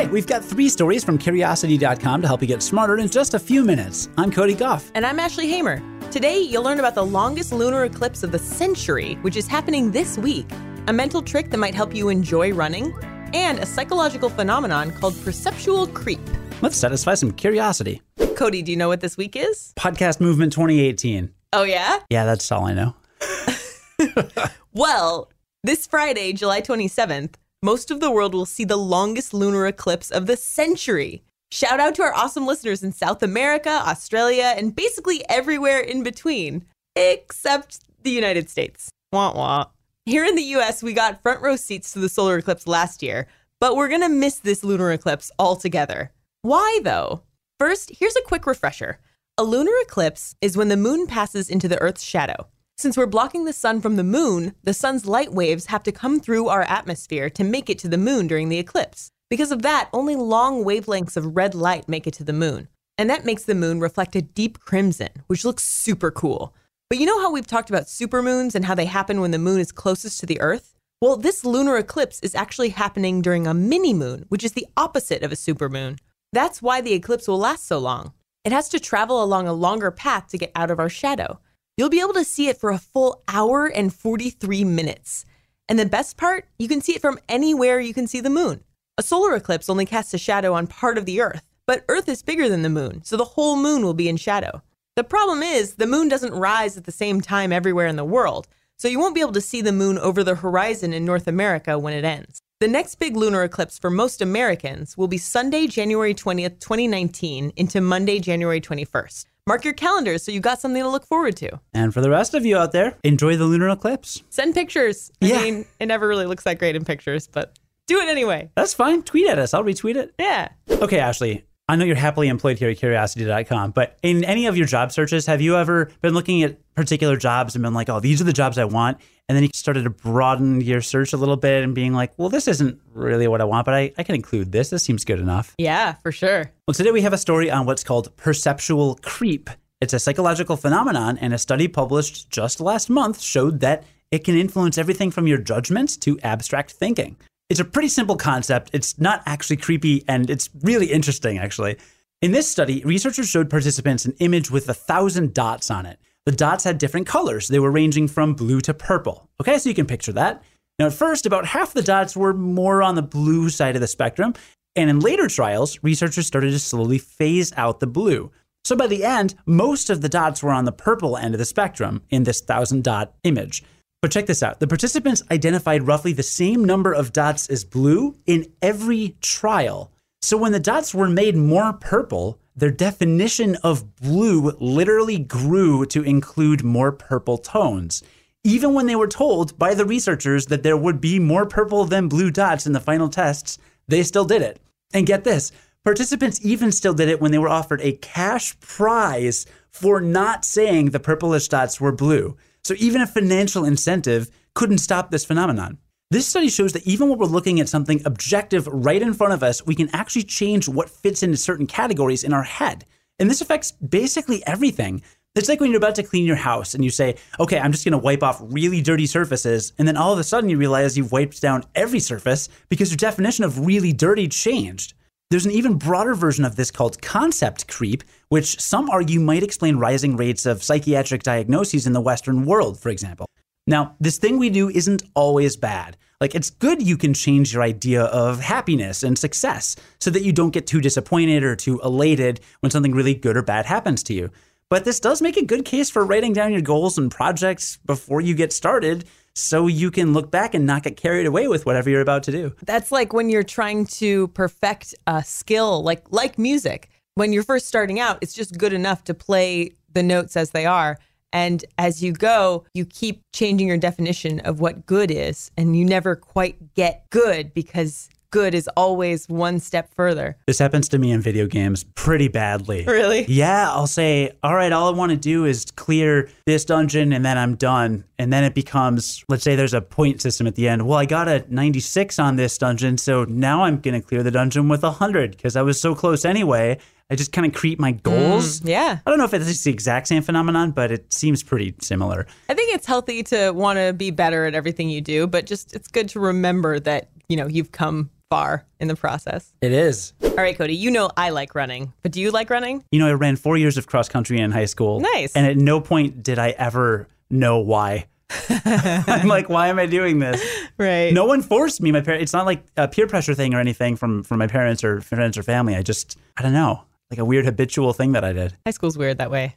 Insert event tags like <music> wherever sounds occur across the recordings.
Hi, we've got three stories from Curiosity.com to help you get smarter in just a few minutes. I'm Cody Gough. And I'm Ashley Hamer. Today, you'll learn about the longest lunar eclipse of the century, which is happening this week, a mental trick that might help you enjoy running, and a psychological phenomenon called perceptual creep. Let's satisfy some curiosity. Cody, do you know what this week is? Podcast Movement 2018. Oh, yeah? Yeah, that's all I know. <laughs> Well, this Friday, July 27th, most of the world will see the longest lunar eclipse of the century. Shout out to our awesome listeners in South America, Australia, and basically everywhere in between, except the United States. Wah wah. Here in the US, we got front row seats to the solar eclipse last year, but we're gonna miss this lunar eclipse altogether. Why though? First, here's a quick refresher. A lunar eclipse is when the moon passes into the Earth's shadow. Since we're blocking the sun from the moon, the sun's light waves have to come through our atmosphere to make it to the moon during the eclipse. Because of that, only long wavelengths of red light make it to the moon. And that makes the moon reflect a deep crimson, which looks super cool. But you know how we've talked about supermoons and how they happen when the moon is closest to the Earth? Well, this lunar eclipse is actually happening during a mini moon, which is the opposite of a supermoon. That's why the eclipse will last so long. It has to travel along a longer path to get out of our shadow. You'll be able to see it for a full hour and 43 minutes. And the best part, you can see it from anywhere you can see the moon. A solar eclipse only casts a shadow on part of the Earth, but Earth is bigger than the moon, so the whole moon will be in shadow. The problem is, the moon doesn't rise at the same time everywhere in the world, so you won't be able to see the moon over the horizon in North America when it ends. The next big lunar eclipse for most Americans will be Sunday, January 20th, 2019, into Monday, January 21st. Mark your calendars so you've got something to look forward to. And for the rest of you out there, enjoy the lunar eclipse. Send pictures. I Yeah. mean, it never really looks that great in pictures, but do it anyway. That's fine. Tweet at us. I'll retweet it. Yeah. Okay, Ashley, I know you're happily employed here at curiosity.com, but in any of your job searches, have you ever been looking at particular jobs and been like, oh, these are the jobs I want? And then you started to broaden your search a little bit and being like, well, this isn't really what I want, but I, I can include this. This seems good enough. Yeah, for sure. Well, today we have a story on what's called perceptual creep. It's a psychological phenomenon, and a study published just last month showed that it can influence everything from your judgments to abstract thinking. It's a pretty simple concept. It's not actually creepy, and it's really interesting, actually. In this study, researchers showed participants an image with a thousand dots on it. The dots had different colors. They were ranging from blue to purple. Okay, so you can picture that. Now, at first, about half the dots were more on the blue side of the spectrum, and in later trials, researchers started to slowly phase out the blue. So by the end, most of the dots were on the purple end of the spectrum in this thousand dot image. But check this out the participants identified roughly the same number of dots as blue in every trial. So when the dots were made more purple, their definition of blue literally grew to include more purple tones. Even when they were told by the researchers that there would be more purple than blue dots in the final tests, they still did it. And get this participants even still did it when they were offered a cash prize for not saying the purplish dots were blue. So even a financial incentive couldn't stop this phenomenon. This study shows that even when we're looking at something objective right in front of us, we can actually change what fits into certain categories in our head. And this affects basically everything. It's like when you're about to clean your house and you say, okay, I'm just going to wipe off really dirty surfaces. And then all of a sudden you realize you've wiped down every surface because your definition of really dirty changed. There's an even broader version of this called concept creep, which some argue might explain rising rates of psychiatric diagnoses in the Western world, for example. Now, this thing we do isn't always bad. Like, it's good you can change your idea of happiness and success so that you don't get too disappointed or too elated when something really good or bad happens to you. But this does make a good case for writing down your goals and projects before you get started so you can look back and not get carried away with whatever you're about to do. That's like when you're trying to perfect a skill, like like music. When you're first starting out, it's just good enough to play the notes as they are. And as you go, you keep changing your definition of what good is, and you never quite get good because good is always one step further. This happens to me in video games pretty badly. Really? Yeah, I'll say, all right, all I want to do is clear this dungeon and then I'm done. And then it becomes, let's say there's a point system at the end. Well, I got a 96 on this dungeon, so now I'm going to clear the dungeon with 100 because I was so close anyway. I just kind of creep my mm, goals. Yeah. I don't know if it's the exact same phenomenon, but it seems pretty similar. I think it's healthy to want to be better at everything you do, but just it's good to remember that, you know, you've come far in the process. It is. All right, Cody, you know I like running, but do you like running? You know, I ran four years of cross country in high school. Nice. And at no point did I ever know why. <laughs> I'm like, why am I doing this? Right. No one forced me. My parents. It's not like a peer pressure thing or anything from from my parents or friends or family. I just, I don't know, like a weird habitual thing that I did. High school's weird that way.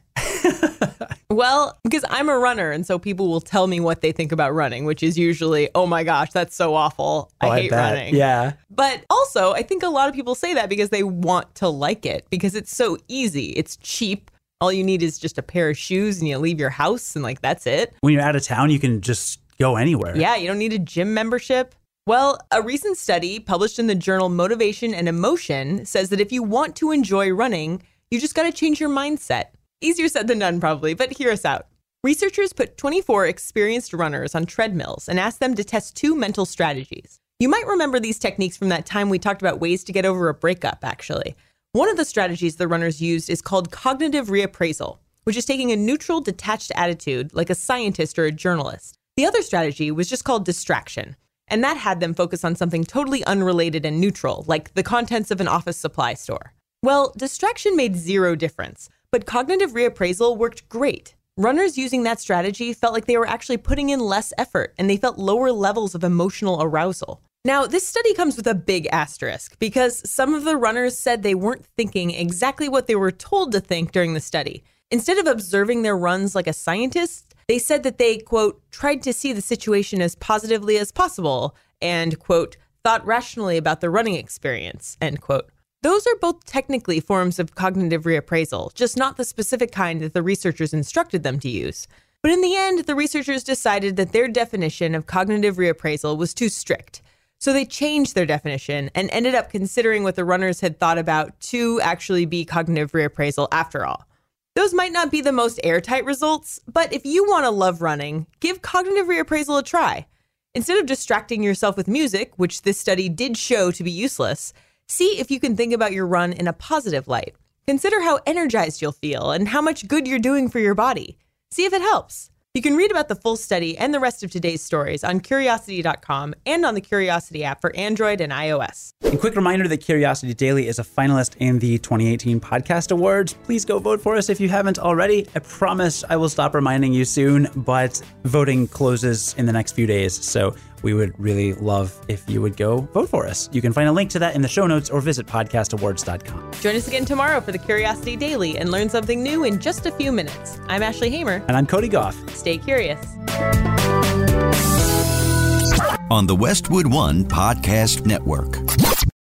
Well, because I'm a runner, and so people will tell me what they think about running, which is usually, oh my gosh, that's so awful. I Oh, hate bet. running. Yeah. But also, I think a lot of people say that because they want to like it because it's so easy. It's cheap. All you need is just a pair of shoes and you leave your house and like that's it. When you're out of town, you can just go anywhere. Yeah, you don't need a gym membership. Well, a recent study published in the journal Motivation and Emotion says that if you want to enjoy running, you just got to change your mindset. Easier said than done, probably, but hear us out. Researchers put 24 experienced runners on treadmills and asked them to test two mental strategies. You might remember these techniques from that time we talked about ways to get over a breakup, actually. One of the strategies the runners used is called cognitive reappraisal, which is taking a neutral, detached attitude like a scientist or a journalist. The other strategy was just called distraction, and that had them focus on something totally unrelated and neutral, like the contents of an office supply store. Well, distraction made zero difference, but cognitive reappraisal worked great. Runners using that strategy felt like they were actually putting in less effort and they felt lower levels of emotional arousal. Now, this study comes with a big asterisk because some of the runners said they weren't thinking exactly what they were told to think during the study. Instead of observing their runs like a scientist, they said that they, quote, tried to see the situation as positively as possible and, quote, thought rationally about the running experience, end quote. Those are both technically forms of cognitive reappraisal, just not the specific kind that the researchers instructed them to use. But in the end, the researchers decided that their definition of cognitive reappraisal was too strict. So they changed their definition and ended up considering what the runners had thought about to actually be cognitive reappraisal after all. Those might not be the most airtight results, but if you want to love running, give cognitive reappraisal a try. Instead of distracting yourself with music, which this study did show to be useless, see if you can think about your run in a positive light. Consider how energized you'll feel and how much good you're doing for your body. See if it helps. You can read about the full study and the rest of today's stories on curiosity.com and on the Curiosity app for Android and iOS. And quick reminder that Curiosity Daily is a finalist in the 2018 Podcast Awards. Please go vote for us if you haven't already. I promise I will stop reminding you soon, but voting closes in the next few days. So we would really love if you would go vote for us. You can find a link to that in the show notes or visit podcastawards.com. Join us again tomorrow for the Curiosity Daily and learn something new in just a few minutes. I'm Ashley Hamer. And I'm Cody Gough. Stay curious. on the Westwood One Podcast Network.